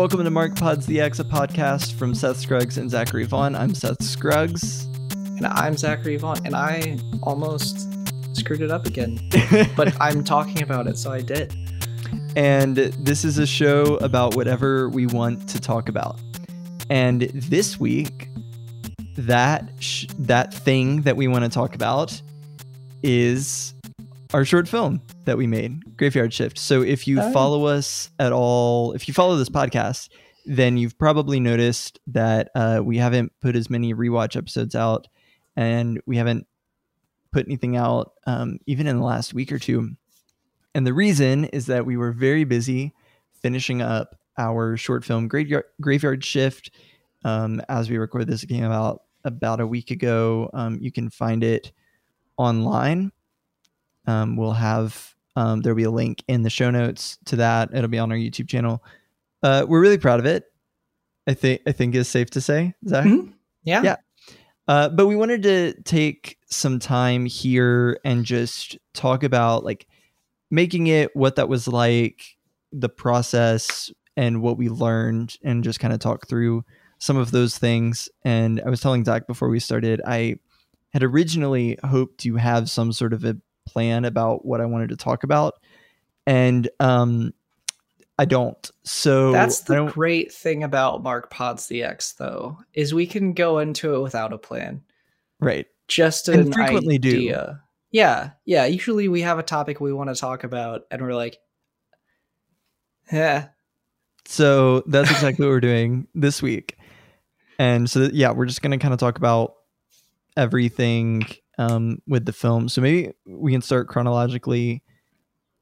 welcome to Mark Pods the X, a podcast from Seth Scruggs and Zachary Vaughn. I'm Seth Scruggs. And I'm Zachary Vaughn, and I almost screwed it up again. but I'm talking about it, so I did. And this is a show about whatever we want to talk about. And this week, that sh- that thing that we want to talk about is our short film that we made, Graveyard Shift. So if you Oh. follow us at all, if you follow this podcast, then you've probably noticed that uh, we haven't put as many rewatch episodes out, and we haven't put anything out um, even in the last week or two. And the reason is that we were very busy finishing up our short film Graveyard, Graveyard Shift. Um, as we record this, it came out about a week ago. Um, you can find it online. Um, we'll have um, there'll be a link in the show notes to that. It'll be on our YouTube channel. Uh, we're really proud of it. I think I think is safe to say, Zach. Mhm. Yeah. Yeah. Uh, but we wanted to take some time here and just talk about like making it what that was like, the process, and what we learned, and just kind of talk through some of those things. And I was telling Zach before we started, I had originally hoped to have some sort of a plan about what I wanted to talk about, and um, I don't. So That's the great thing about Mark Pods the X, though, is we can go into it without a plan. right. Just And an frequently do. idea. Yeah, yeah. Usually we have a topic we want to talk about, and we're like, yeah, So that's exactly what we're doing this week. And so, yeah, we're just going to kind of talk about everything um, with the film. So maybe we can start chronologically.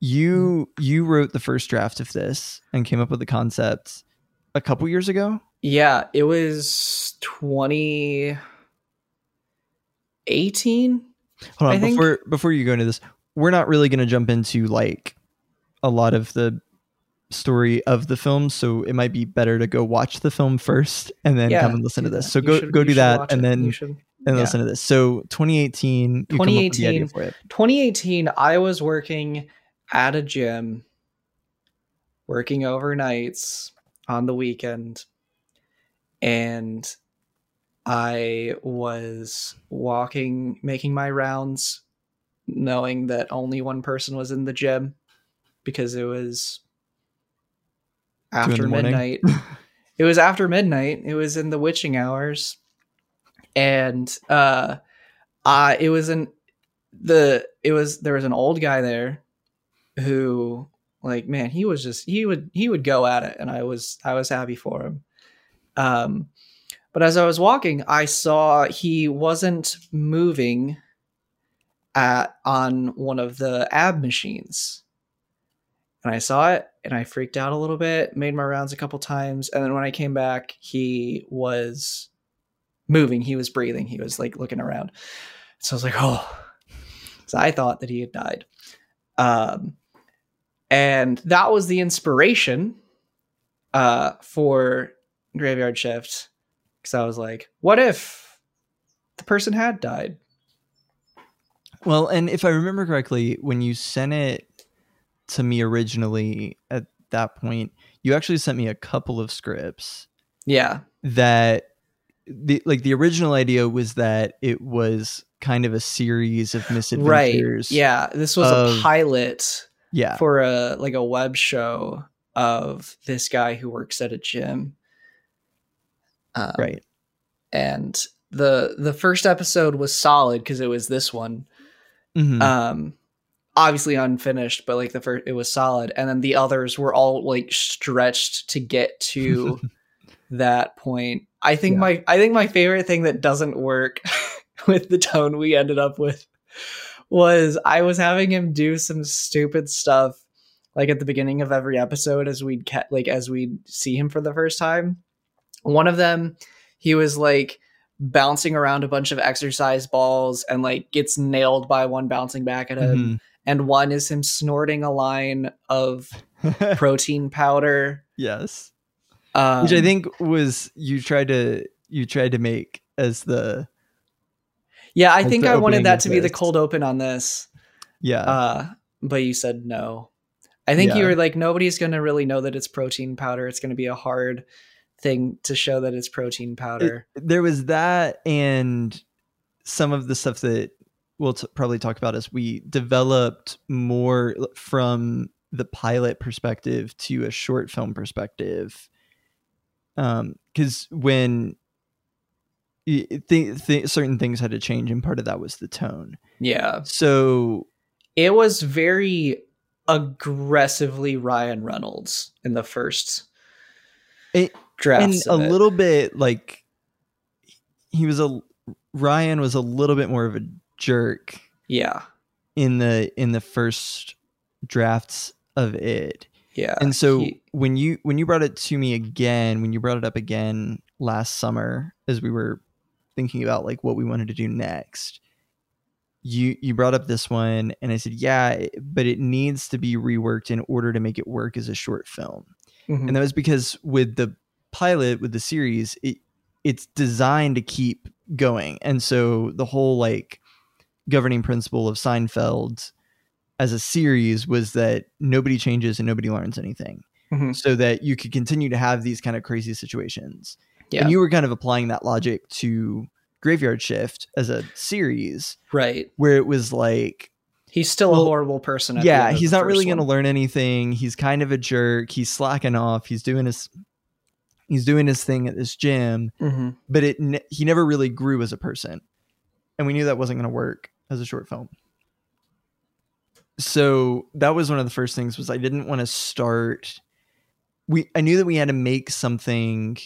You you wrote the first draft of this and came up with the concept a couple years ago. yeah. It was 2018. Hold on, I think- before before you go into this, we're not really going to jump into like a lot of the story of the film, so it might be better to go watch the film first and then Yeah, come and listen to this. So go go do that and it. then and yeah. listen to this. So 2018, you come up with the idea 2018. for it. 2018, I was working at a gym, working overnights on the weekend, and I was walking, making my rounds, knowing that only one person was in the gym because it was after midnight. it was after midnight. It was in the witching hours, and uh, uh it was an the it was there was an old guy there who like man he was just he would he would go at it and i was i was happy for him. Um but as i was walking i saw he wasn't moving at on one of the ab machines. And i saw it and i freaked out a little bit made my rounds a couple times and then when i came back he was moving he was breathing he was like looking around so i was like oh so I thought that he had died. Um, and that was the inspiration uh, for Graveyard Shift. Because I was like, what if the person had died? Well, and if I remember correctly, when you sent it to me originally at that point, you actually sent me a couple of scripts Yeah. that the like the original idea was that it was kind of a series of misadventures. Right. Yeah. This was of- a pilot Yeah. for a like a web show of this guy who works at a gym. Um, right. And the the first episode was solid because it was this one. Mhm. um obviously unfinished but like the first it was solid and then the others were all like stretched to get to that point i think Yeah. my i think my favorite thing that doesn't work with the tone we ended up with was i was having him do some stupid stuff like at the beginning of every episode as we'd ca- like as we'd see him for the first time one of them he was like bouncing around a bunch of exercise balls and like gets nailed by one bouncing back at him Mhm. and one is him snorting a line of protein powder yes. Um, Which I think was you tried to you tried to make as the yeah i think i wanted that to be the cold open on this. Yeah. Uh but you said no. I think you were like, nobody's going to really know that it's protein powder. It's going to be a hard thing to show that it's protein powder. there was that and some of the stuff that we'll t- probably talk about as we developed more from the pilot perspective to a short film perspective um because when th- th- certain things had to change and part of that was the tone yeah. so It was very aggressively Ryan Reynolds in the first It- and drafts. a it. little bit like he was a ryan was a little bit more of a jerk Yeah. in the in the first drafts of it Yeah. and so he- when you when you brought it to me again when you brought it up again last summer as we were thinking about like what we wanted to do next you you brought up this one and i said yeah but it needs to be reworked in order to make it work as a short film Mhm. and that was because with the pilot with the series it it's designed to keep going and so the whole like governing principle of seinfeld as a series was that nobody changes and nobody learns anything Mhm. so that you could continue to have these kind of crazy situations Yeah. and you were kind of applying that logic to graveyard shift as a series right. where it was like He's still Well, a horrible person. At yeah he's not really going to learn anything he's kind of a jerk he's slacking off he's doing his he's doing his thing at this gym Mhm. but it he never really grew as a person and we knew that wasn't going to work as a short film so that was one of the first things was i didn't want to start we i knew that we had to make something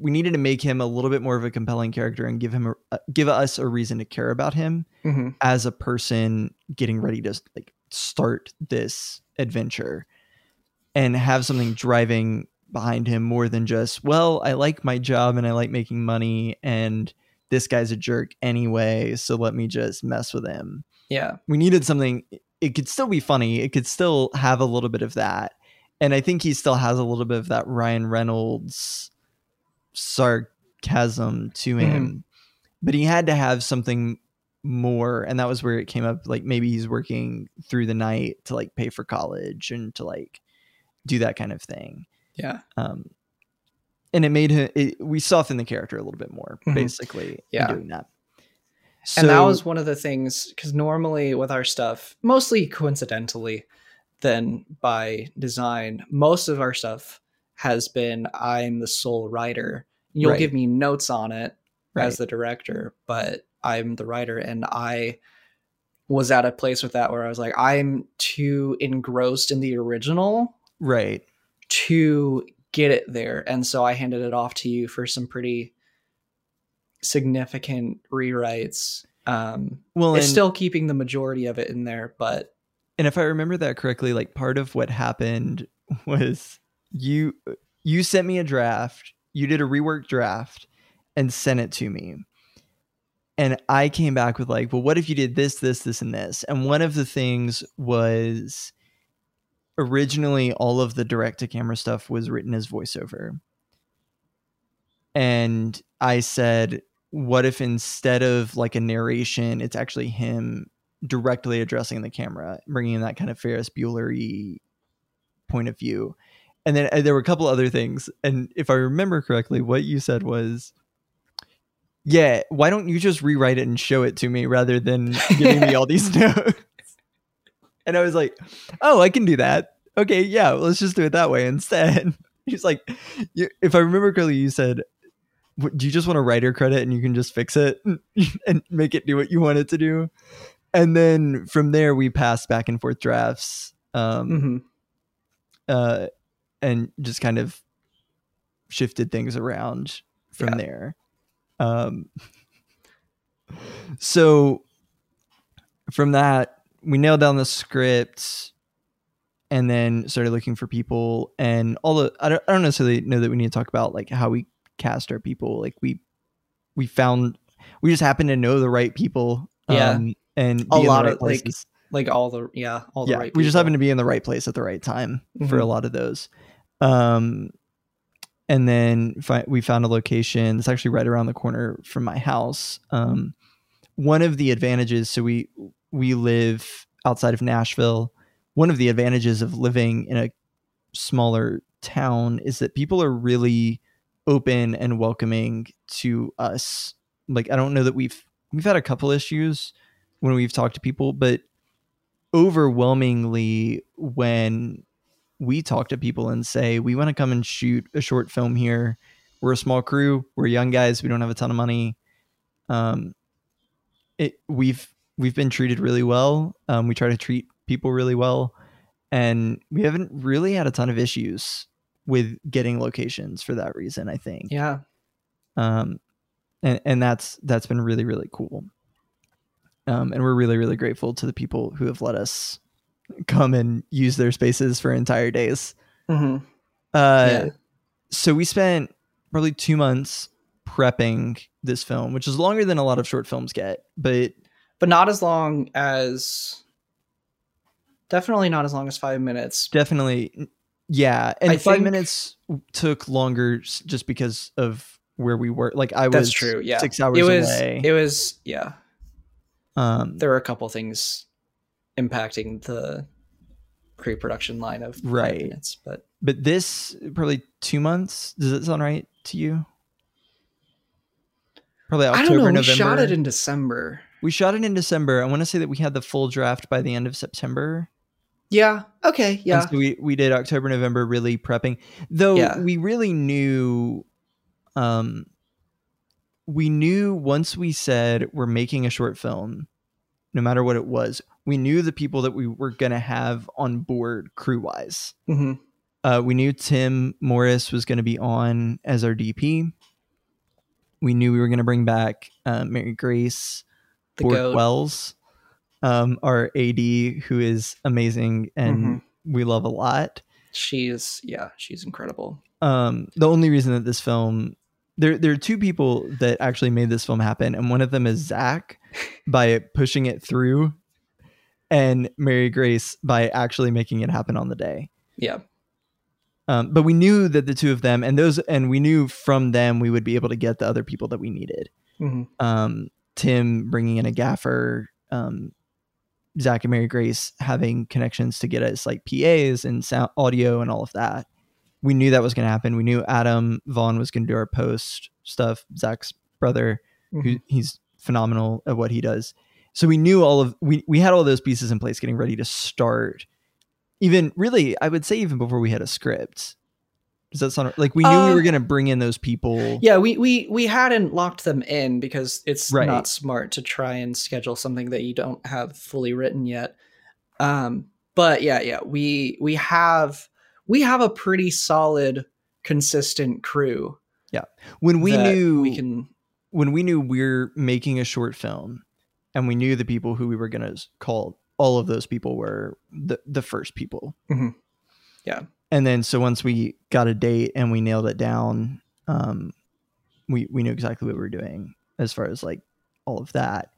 we needed to make him a little bit more of a compelling character and give him a, uh, give us a reason to care about him Mhm. as a person getting ready to like start this adventure and have something driving behind him more than just well i like my job and i like making money and this guy's a jerk anyway so let me just mess with him Yeah. we needed something it could still be funny it could still have a little bit of that and i think he still has a little bit of that ryan reynolds sarcasm to him but he had to have something more and that was where it came up like maybe he's working through the night to like pay for college and to like do that kind of thing Yeah. um and it made him it, we softened the character a little bit more Mhm. basically Yeah. in doing that and that was one of the things because normally with our stuff, mostly coincidentally than by design, most of our stuff has been I'm the sole writer. You'll Right. give me notes on it right. as the director, but I'm the writer and I was at a place with that where I was like, I'm too engrossed in the original right to get it there. And so I handed it off to you for some pretty significant rewrites. Um, well it's and, still keeping the majority of it in there, but and if i remember that correctly like part of what happened was you you sent me a draft you did a rework draft and sent it to me. And i came back with like well what if you did this this this and this? And one of the things was originally all of the direct to camera stuff was written as voiceover and i said what if instead of like a narration it's actually him directly addressing the camera bringing in that kind of ferris bueller point of view? And then uh, there were a couple other things. And if i remember correctly what you said was yeah why don't you just rewrite it and show it to me rather than giving me all these notes? And i was like oh i can do that. Okay yeah let's just do it that way instead. He's like if i remember correctly you said "W- do you just want a writer credit and you can just fix it and make it do what you want it to do and then from there we passed back and forth drafts um mhm. uh and just kind of shifted things around from Yeah. there um so from that we nailed down the script and then started looking for people and all the I don't, I don't necessarily know that we need to talk about like how we cast our people like we we found we just happened to know the right people Yeah. um, and A lot right of, like, places like all the yeah, all the yeah, right. we just people. happen to be in the right place at the right time for a Mhm. lot of those. Um, and then fi- we found a location that's actually right around the corner from my house. Um, one of the advantages, so we we live outside of Nashville, one of the advantages of living in a smaller town is that people are really open and welcoming to us. Like I don't know that we've we've had a couple issues when we've talked to people, but overwhelmingly when we talk to people and say we want to come and shoot a short film here. We're a small crew. We're young guys. We don't have a ton of money. Um it we've we've been treated really well. Um we try to treat people really well and we haven't really had a ton of issues with getting locations for that reason i think Yeah. um and and that's that's been really really cool um and we're really really grateful to the people who have let us come and use their spaces for entire days hmm uh yeah. so we spent probably two months prepping this film which is longer than a lot of short films get but But not as long as. Definitely not as long as five minutes. definitely yeah and I five think- minutes took longer just because of where we were like i was That's true. Yeah. six hours It was. away It was. Yeah. um There were a couple things impacting the pre-production line of five Right. minutes, but but this probably two months does that sound right to you probably october I don't know. november We shot it in December. we shot it in december i want to say that we had the full draft by the end of september Yeah. Okay. And Yeah. so we, we did october november really prepping though Yeah. we really knew um we knew once we said we're making a short film no matter what it was we knew the people that we were going to have on board crew wise hmm Uh, we knew Tim Morris was going to be on as our DP. We knew we were going to bring back uh, Mary Grace The. Wells, um, our AD, who is amazing and Mhm. we love a lot. She's yeah. She's incredible. Um, the only reason that this film, there, there are two people that actually made this film happen, and one of them is Zach by pushing it through, and Mary Grace by actually making it happen on the day. Yeah. Um, but we knew that the two of them and those, and we knew from them we would be able to get the other people that we needed. hmm Um, Tim bringing in a gaffer, um, Zach and Mary Grace having connections to get us like PAs and sound audio and all of that. We knew that was going to happen. We knew Adam Vaughn was going to do our post stuff. Zach's brother, who mm-hmm. he's phenomenal at what he does. So we knew all of we we had all those pieces in place, getting ready to start. Even really, I would say even before we had a script. Does that sound like we knew we Uh, were going to bring in those people? Yeah, we we we hadn't locked them in because it's Right. not smart to try and schedule something that you don't have fully written yet. Um, but yeah, yeah, we we have we have a pretty solid, consistent crew. Yeah, when we knew we can, when we knew we're making a short film and we knew the people who we were going to call all of those people were the the first people Mhm. Yeah. And then so once we got a date and we nailed it down um we we knew exactly what we were doing as far as like all of that.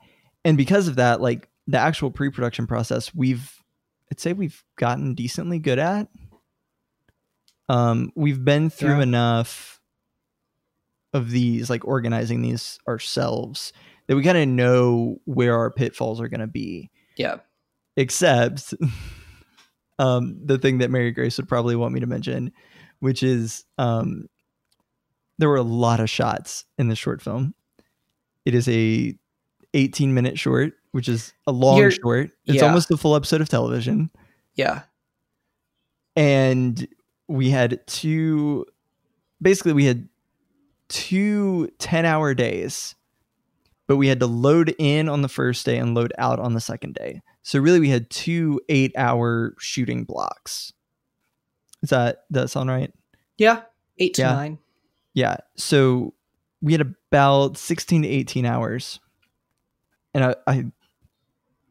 And because of that like the actual pre-production process we've i'd say we've gotten decently good at. Um we've been through Yeah. enough of these like organizing these ourselves that we kind of know where our pitfalls are going to be. Yeah, except um the thing that Mary Grace would probably want me to mention which is um there were a lot of shots in this short film. It is a 18 minute short which is a long You're- short. It's yeah. almost a full episode of television. Yeah, and we had two basically we had two 10 hour days but we had to load in on the first day and load out on the second day so really we had two eight hour shooting blocks is that does that sound right yeah. Eight to Yeah. nine. yeah so we had about 16 to 18 hours and i, I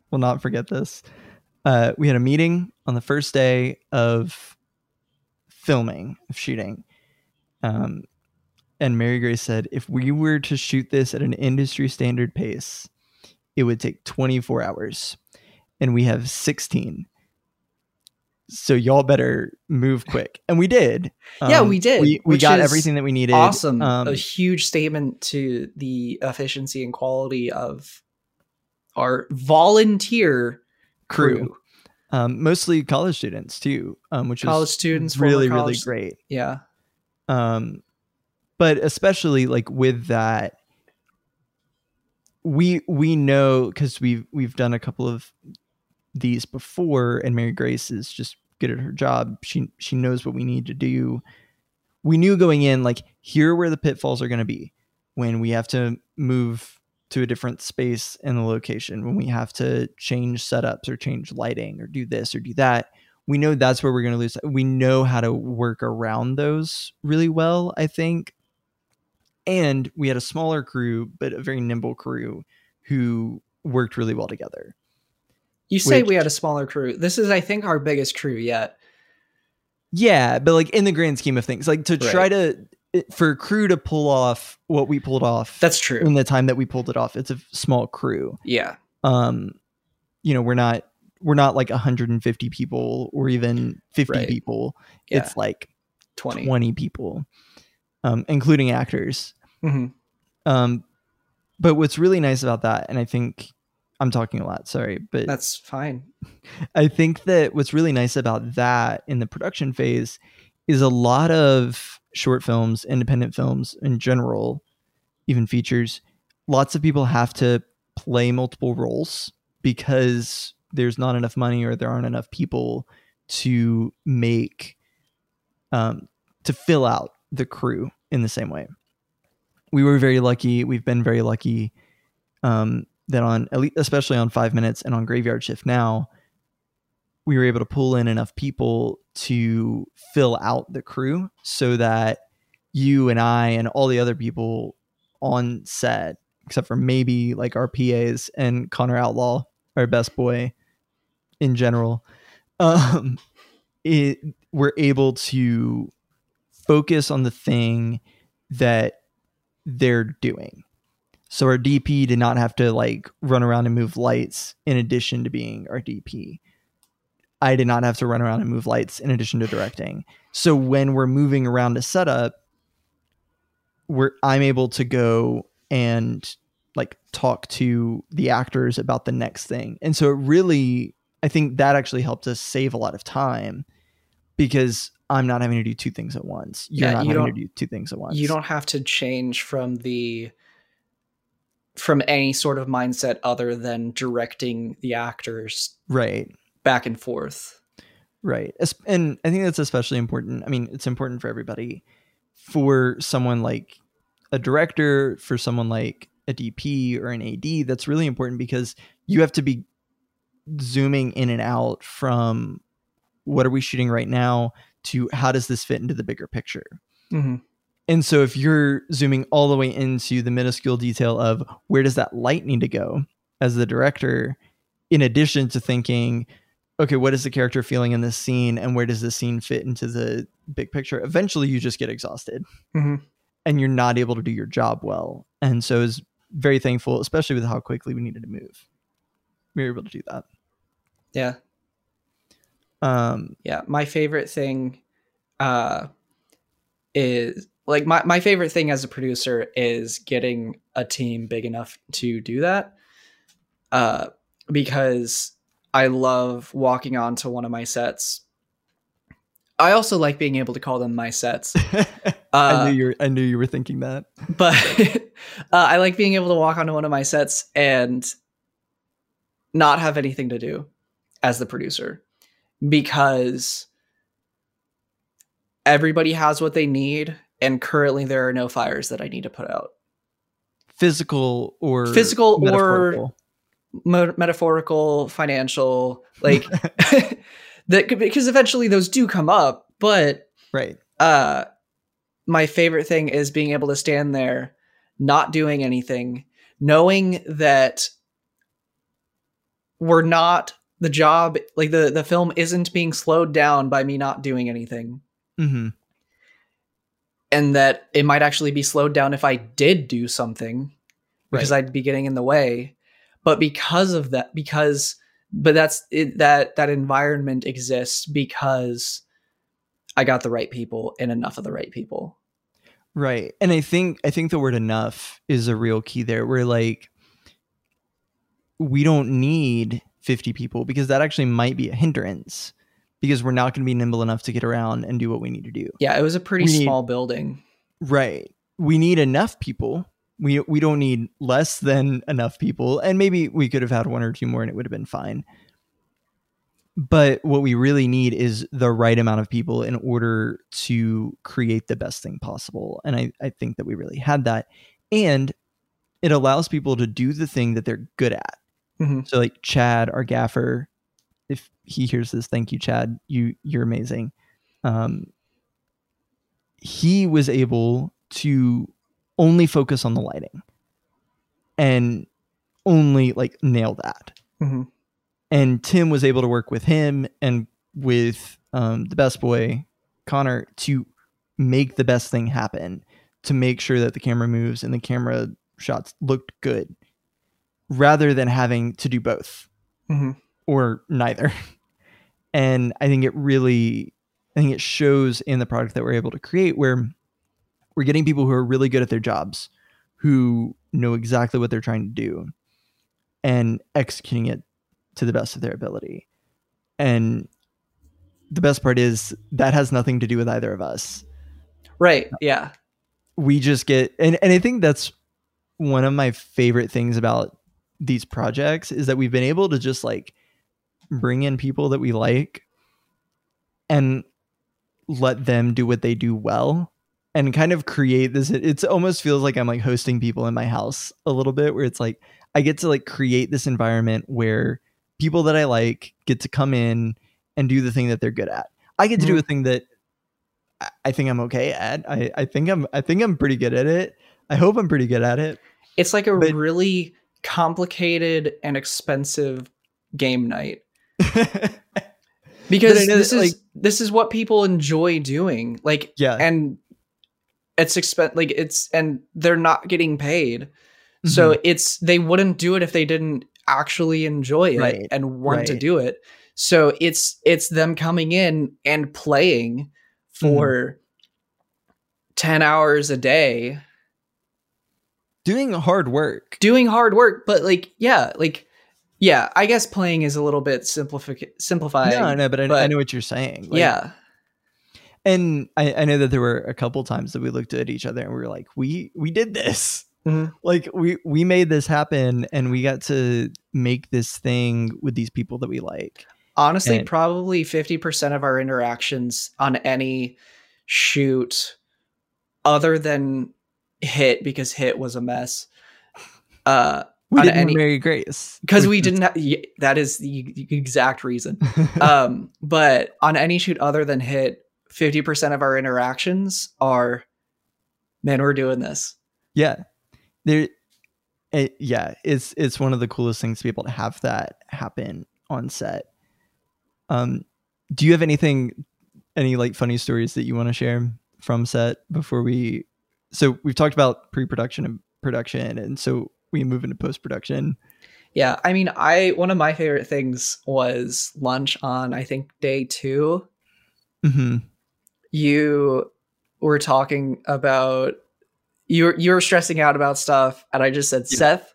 will not forget this uh, we had a meeting on the first day of filming of shooting um, and mary grace said if we were to shoot this at an industry standard pace it would take 24 hours and we have 16 so y'all better move quick and we did Yeah, Um, we did, we, we got everything that we needed Awesome. um, a huge statement to the efficiency and quality of our volunteer crew. crew um, mostly college students too, um, which is college students, really really great. Yeah. um but especially like with that we we know because we've we've done a couple of these before and mary grace is just good at her job she she knows what we need to do we knew going in like here where the pitfalls are going to be when we have to move to a different space in the location when we have to change setups or change lighting or do this or do that we know that's where we're going to lose. We know how to work around those really well, I think. And we had a smaller crew, but a very nimble crew who worked really well together. You say Which- we had a smaller crew. This is, I think, our biggest crew yet. Yeah, but like in the grand scheme of things, like to try to for crew to pull off what we pulled off That's true. in the time that we pulled it off, it's a small crew. yeah. Um, you know, we're not we're not like 150 people or even 50 Right. people. Yeah. It's like 20. 20 people, um, including actors. Mhm. Um, but what's really nice about that, and I think I'm talking a lot, sorry, but That's fine. I think that what's really nice about that in the production phase is a lot of short films, independent films in general, even features, lots of people have to play multiple roles because there's not enough money or there aren't enough people to make um, to fill out the crew in the same way. We were very lucky. We've been very lucky um, that on especially on five minutes and on graveyard shift now, we were able to pull in enough people to fill out the crew so that you and I and all the other people on set, except for maybe like our PAs and Connor Outlaw, our best boy in general, um, it, we're able to focus on the thing that they're doing. So our DP did not have to like run around and move lights in addition to being our DP. I did not have to run around and move lights in addition to directing. So when we're moving around a setup, we're I'm able to go and like talk to the actors about the next thing. And so it really I think that actually helped us save a lot of time because I'm not having to do two things at once. You're Yeah, not you having to do two things at once. You don't have to change from the from any sort of mindset other than directing the actors right. back and forth. Right. And I think that's especially important. I mean, it's important for everybody. For someone like a director, for someone like a DP or an AD, that's really important because you have to be zooming in and out from what are we shooting right now to how does this fit into the bigger picture. Mhm. And so if you're zooming all the way into the minuscule detail of where does that light need to go as the director, in addition to thinking, okay, what is the character feeling in this scene and where does this scene fit into the big picture? Eventually you just get exhausted Mhm. and you're not able to do your job well. And so I was very thankful, especially with how quickly we needed to move. We were able to do that. Yeah. Um, Yeah. My favorite thing uh is like my, my favorite thing as a producer is getting a team big enough to do that. Uh because I love walking onto one of my sets. I also like being able to call them my sets. I Uh, knew you were, I knew you were thinking that. but uh, I like being able to walk onto one of my sets and not have anything to do as the producer because everybody has what they need and currently there are no fires that I need to put out. Physical or Physical or- metaphorical. Mo- metaphorical, financial, like that could- because eventually those do come up, but right. uh my favorite thing is being able to stand there not doing anything knowing that we're not the job like the the film isn't being slowed down by me not doing anything hmm and that it might actually be slowed down if I did do something because Right. I'd be getting in the way but because of that because but that's it, that that environment exists because I got the right people and enough of the right people Right. And I think I think the word enough is a real key there. We're like we don't need 50 people because that actually might be a hindrance because we're not going to be nimble enough to get around and do what we need to do. Yeah, it was a pretty We need- small building. Right. We need enough people. We we don't need less than enough people. And maybe we could have had one or two more and it would have been fine. But what we really need is the right amount of people in order to create the best thing possible. And I, I think that we really had that. And it allows people to do the thing that they're good at. Mhm. So like Chad, our gaffer, if he hears this, thank you, Chad. You you're amazing. Um, he was able to only focus on the lighting and only like nail that. Mhm. And Tim was able to work with him and with um, the best boy, Connor, to make the best thing happen, to make sure that the camera moves and the camera shots looked good, rather than having to do both Mhm. Or neither. And I think it really, I think it shows in the product that we're able to create where we're getting people who are really good at their jobs, who know exactly what they're trying to do and executing it to the best of their ability. And the best part is that has nothing to do with either of us. Right. Yeah. We just get, and, and I think that's one of my favorite things about these projects is that we've been able to just like bring in people that we like and let them do what they do well and kind of create this it almost feels like i'm like hosting people in my house a little bit where it's like i get to like create this environment where people that i like get to come in and do the thing that they're good at. I get to do Mhm. a thing that I- i think i'm okay at. I i think i'm i think i'm pretty good at it. I hope i'm pretty good at it. It's like a But- really complicated and expensive game night because this that, is this is what people enjoy doing. Like yeah and it's expen like it's and they're not getting paid. So Mm-hmm. it's they wouldn't do it if they didn't actually enjoy it Right, and want to do it. So it's it's them coming in and playing for 10 hours a day doing hard work doing hard work but like yeah like yeah i guess playing is a little bit simplific simplifying no no but I, I know what you're saying Like, yeah. And I, I know that there were a couple times that we looked at each other and we were like we we did this. Mhm. like we we made this happen and we got to make this thing with these people that we like. Honestly And- probably 50% of our interactions on any shoot other than hit because hit was a mess uh we didn't any- Mary Grace. Because we didn't have y- that is the exact reason. Um but on any shoot other than hit 50% of our interactions are man we're doing this. Yeah. There it, yeah it's it's one of the coolest things to be able to have that happen on set. Um do you have anything any like funny stories that you want to share from set before we so we've talked about pre-production and production and so we move into post-production Yeah, I mean, I one of my favorite things was lunch on I think day 2. hmm You were talking about you were, you were stressing out about stuff and I just said, Yeah. "Seth,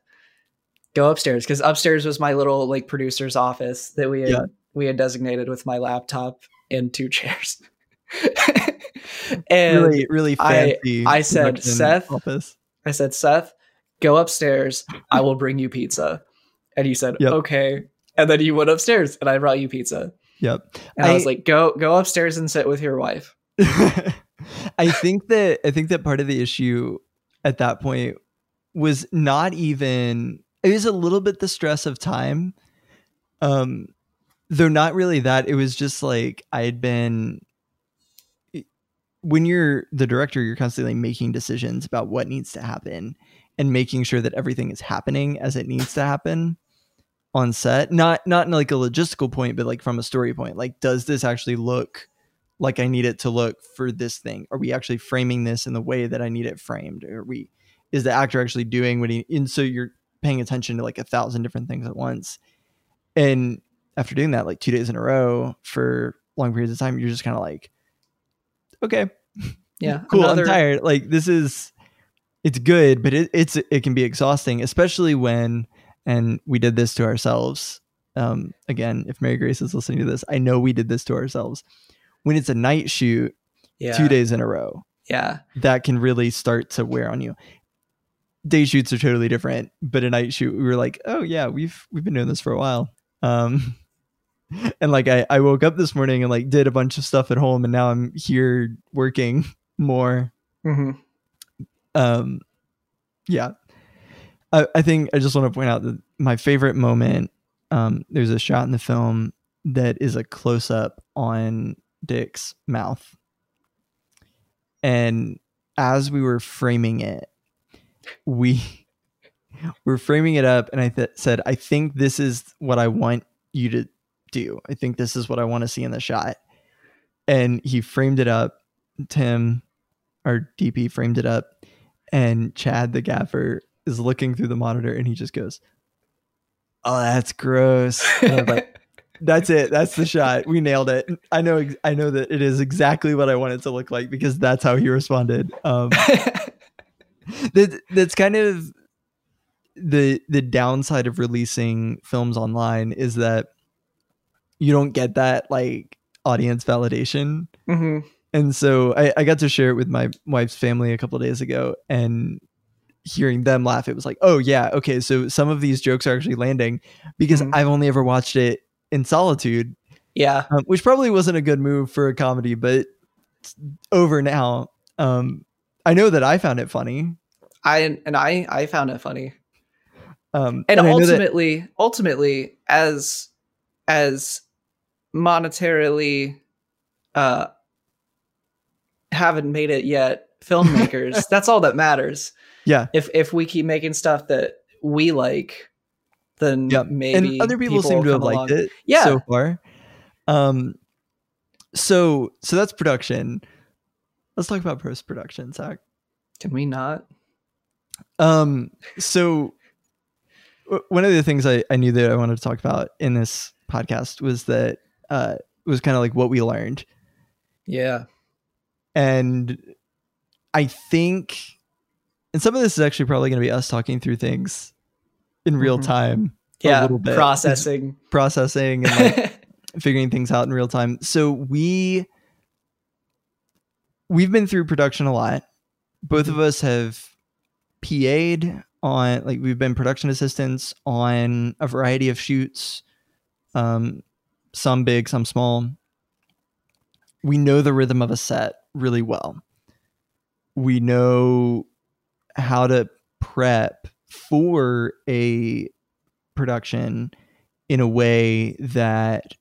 go upstairs" cuz upstairs was my little like producer's office that we had Yeah. we had designated with my laptop and two chairs. and really really I- fancy I said, "Seth?" office I said, Seth, go upstairs. I will bring you pizza. And he said, Yep. okay. And then you went upstairs and I brought you pizza. yep And I, was like, go go upstairs and sit with your wife. I think that I think that part of the issue at that point was not even it was a little bit the stress of time. Um though not really that. It was just like I had been when you're the director, you're constantly making decisions about what needs to happen and making sure that everything is happening as it needs to happen on set. Not not in like a logistical point, but like from a story point. Like, does this actually look like I need it to look for this thing? Are we actually framing this in the way that I need it framed? Are we is the actor actually doing what he and so you're paying attention to like a thousand different things at once. And after doing that like two days in a row for long periods of time, you're just kind of like, okay, Yeah. cool. Another- I'm tired. Like this is it's good, but it, it's it can be exhausting, especially when and we did this to ourselves um, again, if Mary Grace is listening to this, I know we did this to ourselves. When it's a night shoot, Yeah. two days in a row, Yeah. that can really start to wear on you. Day shoots are totally different, but a night shoot, we were like, oh yeah, we've we've been doing this for a while. Um, and like I, I woke up this morning and like did a bunch of stuff at home, and now I'm here working more. hmm Um, yeah, I, I think I just want to point out that my favorite moment. Um, there's a shot in the film that is a close up on Dick's mouth, and as we were framing it, we were framing it up, and I th- said, "I think this is what I want you to do. I think this is what I want to see in the shot." And he framed it up. Tim, our DP, framed it up, and Chad, the gaffer, is looking through the monitor, and he just goes, "Oh, that's gross." Like, that's it. That's the shot. We nailed it. I know. I know that it is exactly what I want it to look like because that's how he responded. Um, that that's kind of the the downside of releasing films online is that you don't get that like audience validation. hmm And so I, I got to share it with my wife's family a couple of days ago and hearing them laugh, it was like, oh yeah, okay, so some of these jokes are actually landing because Mhm. I've only ever watched it in solitude, Yeah. um, which probably wasn't a good move for a comedy, but over now. Um, I know that I found it funny. I and I I found it funny. Um, and, I know that- ultimately ultimately as as monetarily uh haven't made it yet filmmakers that's all that matters yeah, if if we keep making stuff that we like then yeah, maybe and other people, seem to have come liked along. it Yeah. so far. Um, so so that's production. Let's talk about post production, Zach. can we not Um, so w- one of the things I, I knew that I wanted to talk about in this podcast was that uh was kind of like what we learned. yeah And I think and some of this is actually probably gonna be us talking through things in real Mhm. time. a yeah little bit. processing Processing and like figuring things out in real time. So we we've been through production a lot. Both of us have PA'd on like we've been production assistants on a variety of shoots. Um some big, some small. We know the rhythm of a set really well. We know how to prep for a production in a way that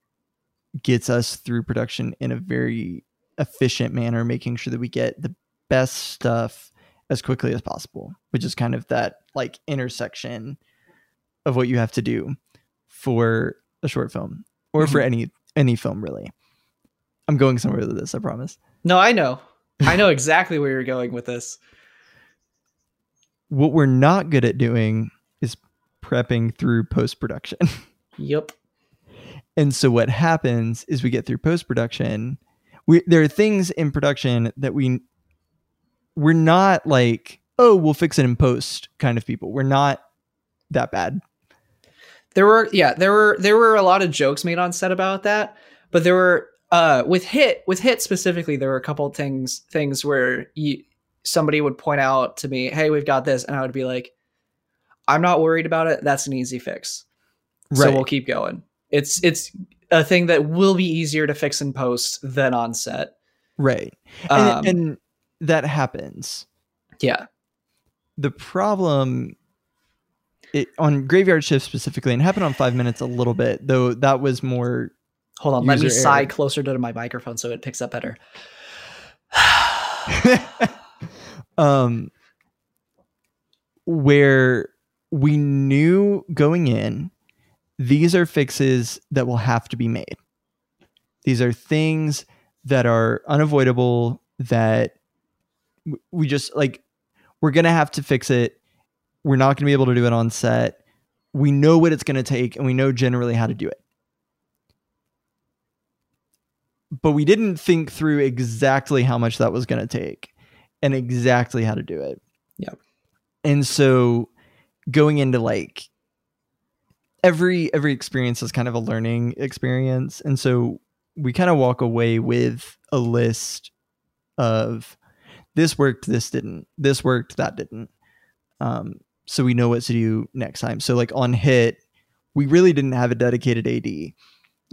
gets us through production in a very efficient manner, making sure that we get the best stuff as quickly as possible, which is kind of that like intersection of what you have to do for a short film or for mm-hmm. any any film really. I'm going somewhere with this, I promise. No i know i know exactly where you're going with this What we're not good at doing is prepping through post production. yep And so what happens is we get through post production. We there are things in production that we we're not like, oh, we'll fix it in post kind of people. We're not that bad. there were yeah there were there were a lot of jokes made on set about that but there were uh with hit with hit specifically there were a couple things things where you somebody would point out to me hey we've got this and i would be like i'm not worried about it. That's an easy fix. So we'll keep going. It's it's a thing that will be easier to fix in post than on set. Right. um, And, and that happens. yeah. The problem it, on graveyard shift specifically, and happened on five minutes a little bit, though that was more hold on let me User sigh error. closer to my microphone so it picks up better. Um where we knew going in these are fixes that will have to be made. These are things that are unavoidable that we just like we're gonna have to fix it. We're not gonna be able to do it on set. We know what it's gonna take and we know generally how to do it but we didn't think through exactly how much that was going to take and exactly how to do it. Yeah. And so going into like every every experience is kind of a learning experience and so we kind of walk away with a list of this worked this didn't this worked that didn't um, so we know what to do next time so like on hit we really didn't have a dedicated ad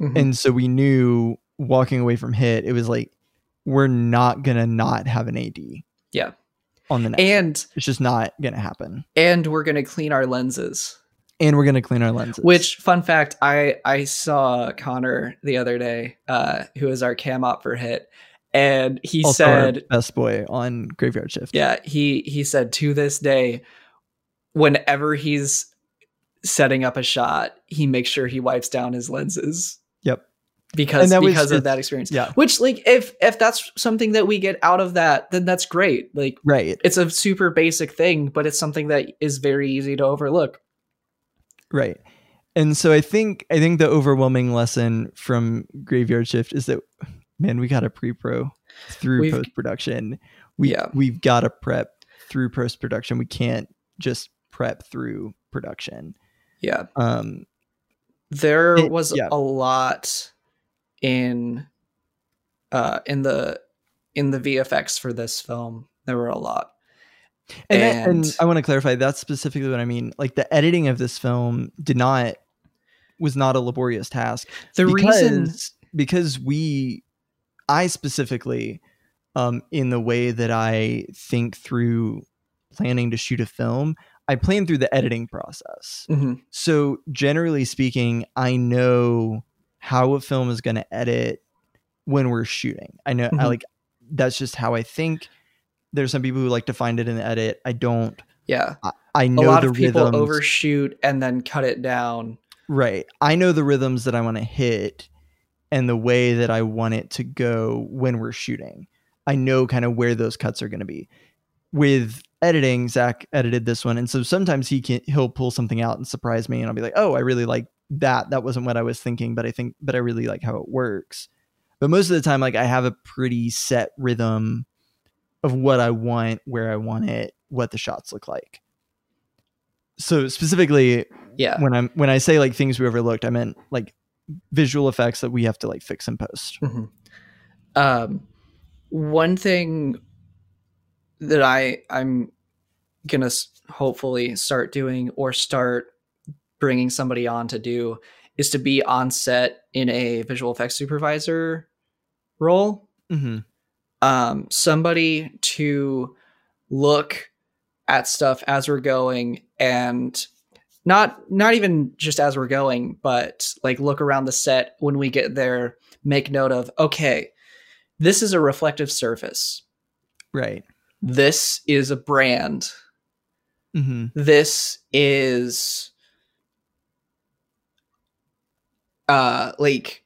Mhm. and so we knew walking away from hit it was like we're not gonna not have an ad Yeah. on the next and it's just not gonna happen and we're gonna clean our lenses. and we're gonna clean our lenses Which fun fact, I I saw Connor the other day, uh, who is our cam op for hit, and he also said, best boy on graveyard shift yeah, he he said to this day, whenever he's setting up a shot, he makes sure he wipes down his lenses. Because And that was because of that experience. yeah Which like if if that's something that we get out of that, then that's great. Like right it's a super basic thing, but it's something that is very easy to overlook. Right. And so I think I think the overwhelming lesson from Graveyard Shift is that man, we got to pre-pro through We've- post-production. We Yeah. we've got to prep through post-production. We can't just prep through production. Yeah. Um there It- was yeah. a lot in uh in the in the VFX for this film. There were a lot. and, that- and And- I want to clarify that's specifically what I mean. Like the editing of this film did not was not a laborious task. The reason because we i specifically um in the way that i think through planning to shoot a film i plan through the editing process Mhm. so generally speaking i know how a film is going to edit when we're shooting i know i Mhm. like that's just how i think there's some people who like to find it in the edit i don't yeah, I know a lot the of people rhythms overshoot and then cut it down. Right. I know the rhythms that I want to hit and the way that I want it to go when we're shooting. I know kind of where those cuts are going to be. With editing, Zach edited this one, and so sometimes he can he'll pull something out and surprise me, and I'll be like, "Oh, I really like that. That wasn't what I was thinking, but I think, but I really like how it works." But most of the time, like I have a pretty set rhythm of what I want, where I want it, what the shots look like. So specifically, Yeah. when I'm when I say like things we overlooked, I meant like visual effects that we have to like fix in post. Mhm. Um, one thing that I I'm gonna hopefully start doing or start bringing somebody on to do is to be on set in a visual effects supervisor role. Mm-hmm. Um, somebody to look at stuff as we're going and not not even just as we're going but like look around the set when we get there make note of okay this is a reflective surface Right. this is a brand Mm-hmm. this is uh like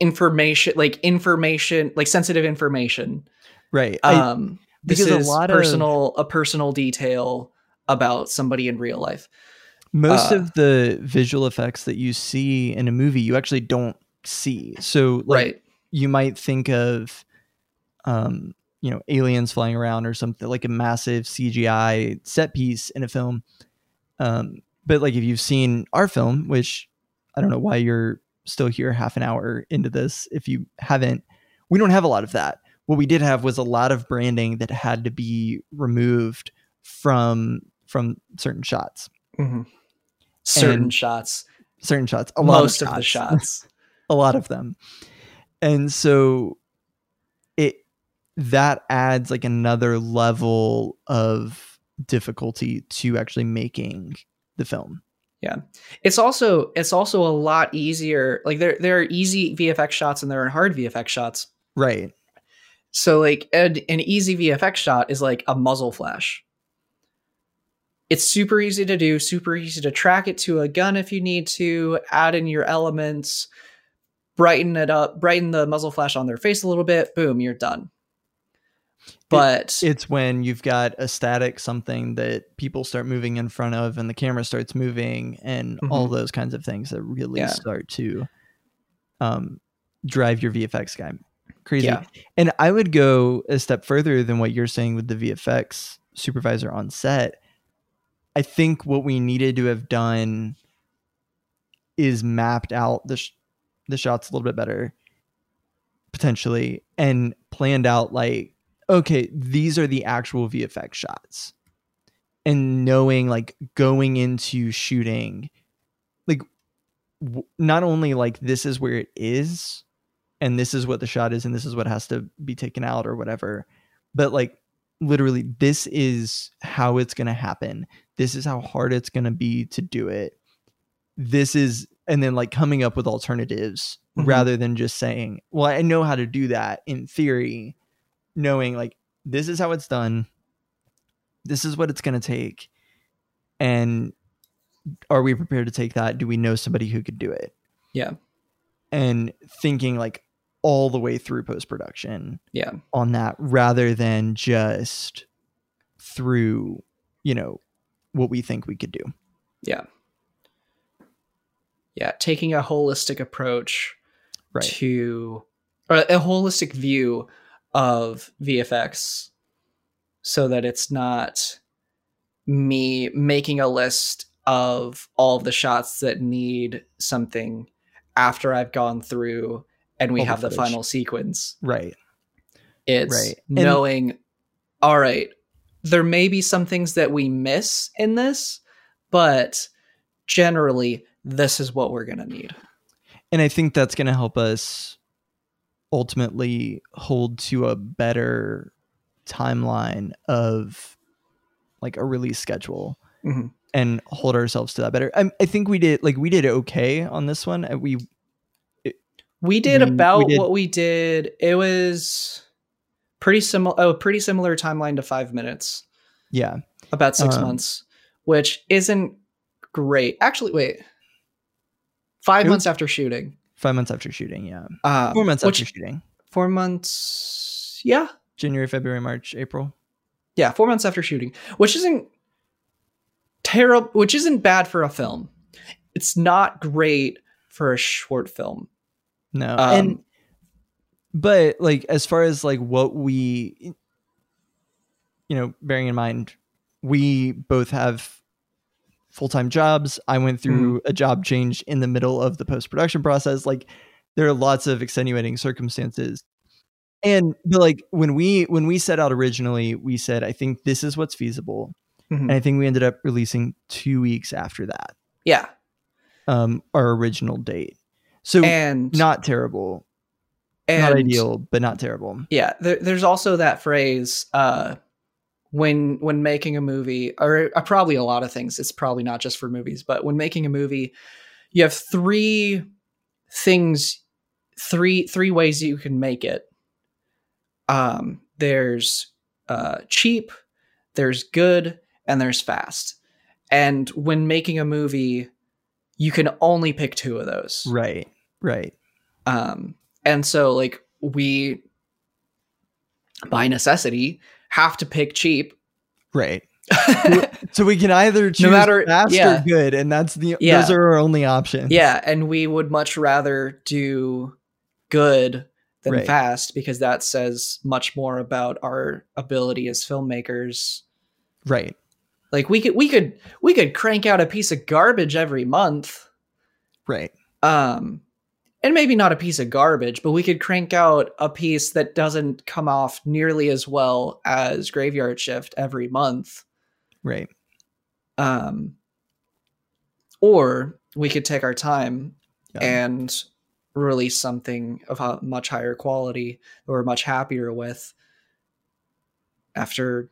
information like information like sensitive information Right. I, um this because a lot of- personal a personal detail about somebody in real life most uh, of the visual effects that you see in a movie, you actually don't see. So like right you might think of um you know aliens flying around or something like a massive cgi set piece in a film um but like if you've seen our film which i don't know why you're still here half an hour into this if you haven't. We don't have a lot of that. What we did have was a lot of branding that had to be removed from from certain shots. Mhm. certain And shots. certain shots. A lot most of, the shots. A lot of them. And so it that adds like another level of difficulty to actually making the film it's also it's also a lot easier like there there are easy vfx shots and there are hard vfx shots. Right. So like an, an easy vfx shot is like a muzzle flash. It's super easy to do super easy to track it to a gun if you need to add in your elements brighten it up brighten the muzzle flash on their face a little bit boom you're done but it's when you've got a static something that people start moving in front of and the camera starts moving and all those kinds of things that really Yeah. start to um drive your vfx guy crazy Yeah. and i would go a step further than what you're saying with the vfx supervisor on set i think what we needed to have done is mapped out the sh- the shots a little bit better potentially and planned out like okay these are the actual vfx shots. And knowing like going into shooting like w- not only like this is where it is and this is what the shot is and this is what has to be taken out or whatever but like literally this is how it's going to happen. This is how hard it's going to be to do it. This is and then like coming up with alternatives Mhm. rather than just saying well i know how to do that in theory knowing like this is how it's done this is what it's going to take and are we prepared to take that do we know somebody who could do it Yeah. and thinking like all the way through post production Yeah. on that rather than just through you know what we think we could do Yeah. Yeah. Taking a holistic approach right to or a holistic view of VFX so that it's not me making a list of all of the shots that need something after I've gone through and we All have the footage. final sequence. right It's Right. And- knowing, all right, there may be some things that we miss in this, but generally, this is what we're going to need. and i think that's going to help us ultimately hold to a better timeline of like a release schedule Mhm. and hold ourselves to that better I, I think we did like we did okay on this one Uh, we We did We- we about did- what we did. It was pretty similar. Oh, pretty similar timeline to five minutes, yeah about six Um, months, which isn't great. Actually, wait, five It months was- after shooting. Five months after shooting yeah Um, four months which, after shooting Four months. Yeah, january february march april yeah, four months after shooting, which isn't terrible. Which isn't bad for a film. It's not great for a short film. no Um, and but like as far as like what we you know bearing in mind we both have full-time jobs. I went through a job change in the middle of the post-production process. Like there are lots of extenuating circumstances. And but like when we when we set out originally we said i think this is what's feasible. Mhm. and i think we ended up releasing two weeks after that. Yeah, um our original date. So and not terrible. And, not ideal but not terrible. Yeah there, there's also that phrase uh when when making a movie or uh, probably a lot of things it's probably not just for movies but when making a movie you have three things three three ways that you can make it. Um there's uh cheap there's good and there's fast. And when making a movie you can only pick two of those. Right right. Um and so like we by necessity have to pick cheap. Right. So we can either choose matter- fast yeah. or good and that's the Yeah. those are our only options. Yeah and we would much rather do good than Right. fast because that says much more about our ability as filmmakers. Right. Like we could we could we could crank out a piece of garbage every month. Right. Um and maybe not a piece of garbage but we could crank out a piece that doesn't come off nearly as well as graveyard shift every month. Right. Um or we could take our time Yeah. and release something of a much higher quality that we're much happier with after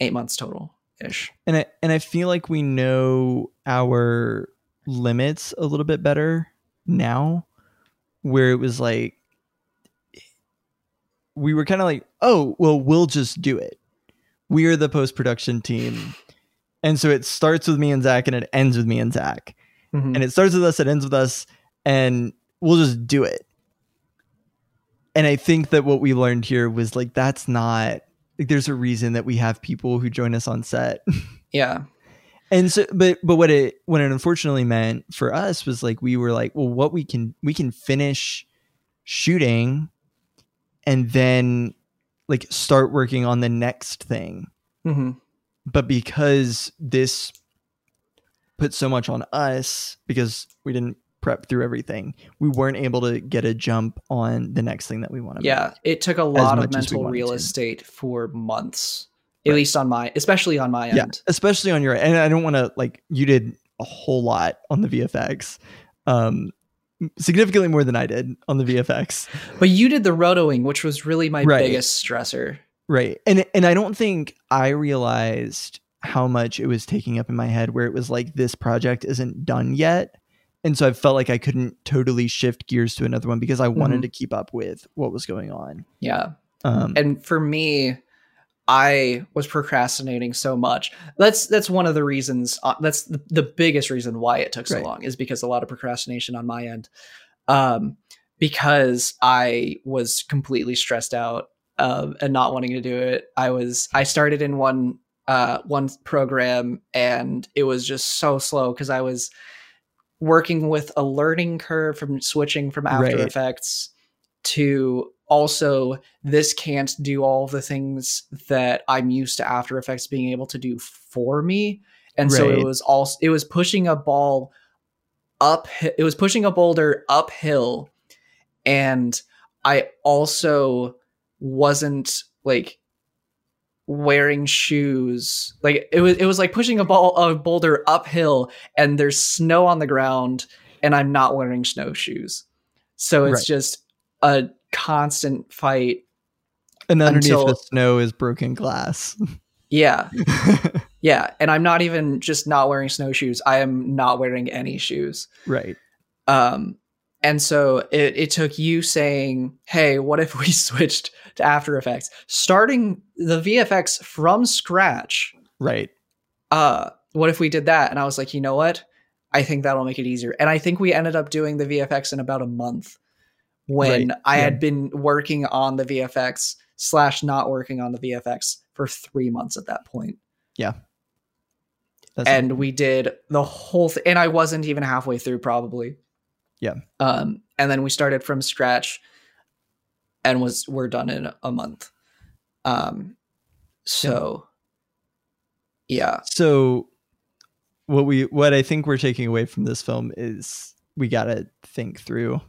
eight months total ish and I, and I feel like we know our limits a little bit better now where it was like we were kind of like oh well we'll just do it. We are the post-production team. And so it starts with me and zach and it ends with me and zach. Mhm. and it starts with us it ends with us and we'll just do it. And i think that what we learned here was like that's not like there's a reason that we have people who join us on set. Yeah and so but but what it what it unfortunately meant for us was like we were like well what we can we can finish shooting and then like start working on the next thing hmm but because this put so much on us because we didn't prep through everything. We weren't able to get a jump on the next thing that we wanted. Yeah, it took a lot of much as we mental real to. estate for months, at Right. least on my, especially on my yeah, end. especially on your and I don't want to like you did a whole lot on the VFX, um, significantly more than I did on the VFX. But you did the rotoing, which was really my Right. biggest stressor. Right. And and I don't think I realized how much it was taking up in my head where it was like this project isn't done yet. And so I felt like I couldn't totally shift gears to another one because I wanted Mhm. to keep up with what was going on. Yeah. Um and for me i was procrastinating so much that's that's one of the reasons uh, that's the, the biggest reason why it took so Right. long is because a lot of procrastination on my end um because i was completely stressed out um and not wanting to do it i was i started in one uh one program and it was just so slow because i was working with a learning curve from switching from after Right. effects to also this can't do all the things that I'm used to After Effects being able to do for me. And so it was also it was pushing a ball up it was pushing a boulder uphill and I also wasn't like wearing shoes like it was it was like pushing a ball a boulder uphill and there's snow on the ground and I'm not wearing snowshoes. So it's Right. just a constant fight. and underneath until- the snow is broken glass. Yeah. Yeah. And I'm not even just not wearing snowshoes. I am not wearing any shoes. right. Um, and so it, it took you saying, Hey, what if we switched to After Effects? Starting the VFX from scratch. Right. Uh, what if we did that? And I was like, you know what? I think that'll make it easier. And I think we ended up doing the VFX in about a month when Right, I yeah. had been working on the VFX slash not working on the VFX for three months at that point. That's and we did the whole thing and i wasn't even halfway through probably Yeah. um and then we started from scratch and was we're done in a month um so yeah So what we what I think we're taking away from this film is we got to think through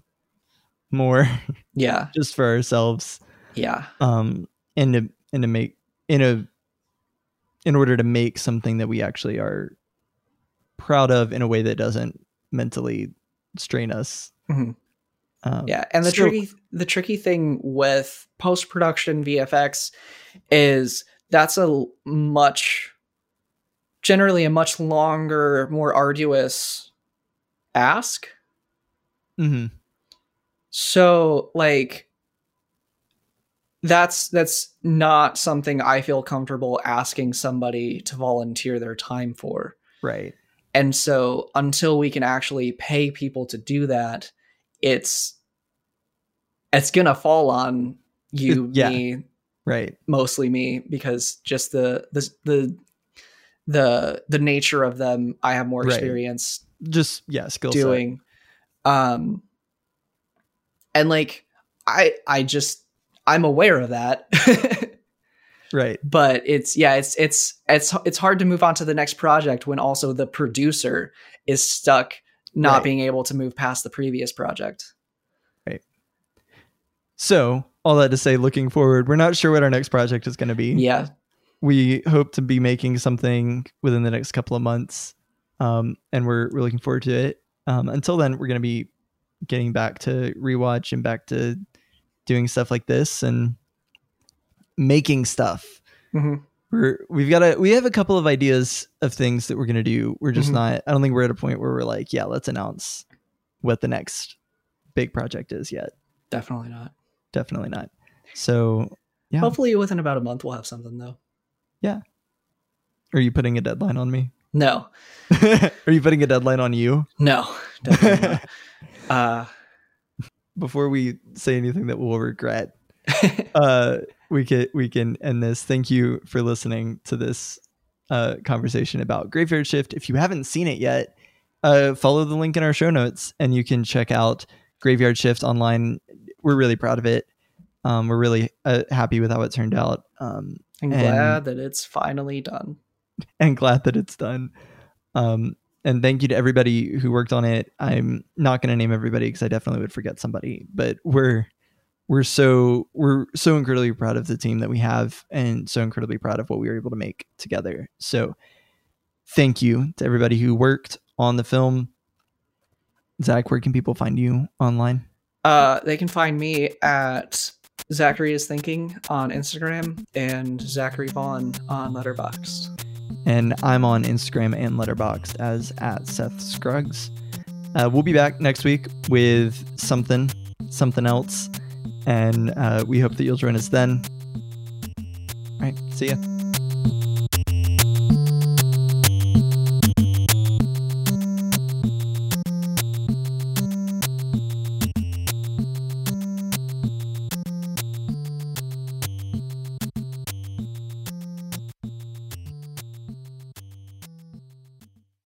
more yeah. just for ourselves. Yeah. Um and to and to make in a in order to make something that we actually are proud of in a way that doesn't mentally strain us. Mhm. um, yeah and the so- tricky the tricky thing with post-production vfx is that's a much generally a much longer more arduous ask. Mhm. So like that's that's not something I feel comfortable asking somebody to volunteer their time for. right And so until we can actually pay people to do that, it's it's going to fall on you yeah. me right mostly me because just the the the the the nature of them I have more Right. experience just yeah skill set. doing um and like i i just i'm aware of that. Right. But it's yeah it's it's it's it's hard to move on to the next project when also the producer is stuck not Right. being able to move past the previous project. Right. so all that to say looking forward we're not sure what our next project is going to be. Yeah. We hope to be making something within the next couple of months um, and we're, we're looking forward to it. Um, until then we're going to be getting back to rewatch and back to doing stuff like this and making stuff Mhm. we're we've got a we have a couple of ideas of things that we're going to do we're just Mhm. not i don't think we're at a point where we're like yeah let's announce what the next big project is yet definitely not definitely not so Yeah. hopefully within about a month we'll have something though Yeah. are you putting a deadline on me no are you putting a deadline on you no definitely not. uh before we say anything that we'll regret uh we can we can end this. Thank you for listening to this uh conversation about graveyard shift. If you haven't seen it yet uh follow the link in our show notes and you can check out graveyard shift online. We're really proud of it. Um we're really uh, happy with how it turned out. Um i'm And- glad that it's finally done. and glad that it's done. Um and thank you to everybody who worked on it. I'm not going to name everybody because I definitely would forget somebody, but we're we're so we're so incredibly proud of the team that we have and so incredibly proud of what we were able to make together. So thank you to everybody who worked on the film. Zach, where can people find you online? Uh, they can find me at Zachary is Thinking on Instagram and Zachary Vaughn on Letterboxd. And I'm on Instagram and Letterboxd as at Seth Scruggs. Uh, we'll be back next week with something, something else. And uh, we hope that you'll join us then. All right. See ya.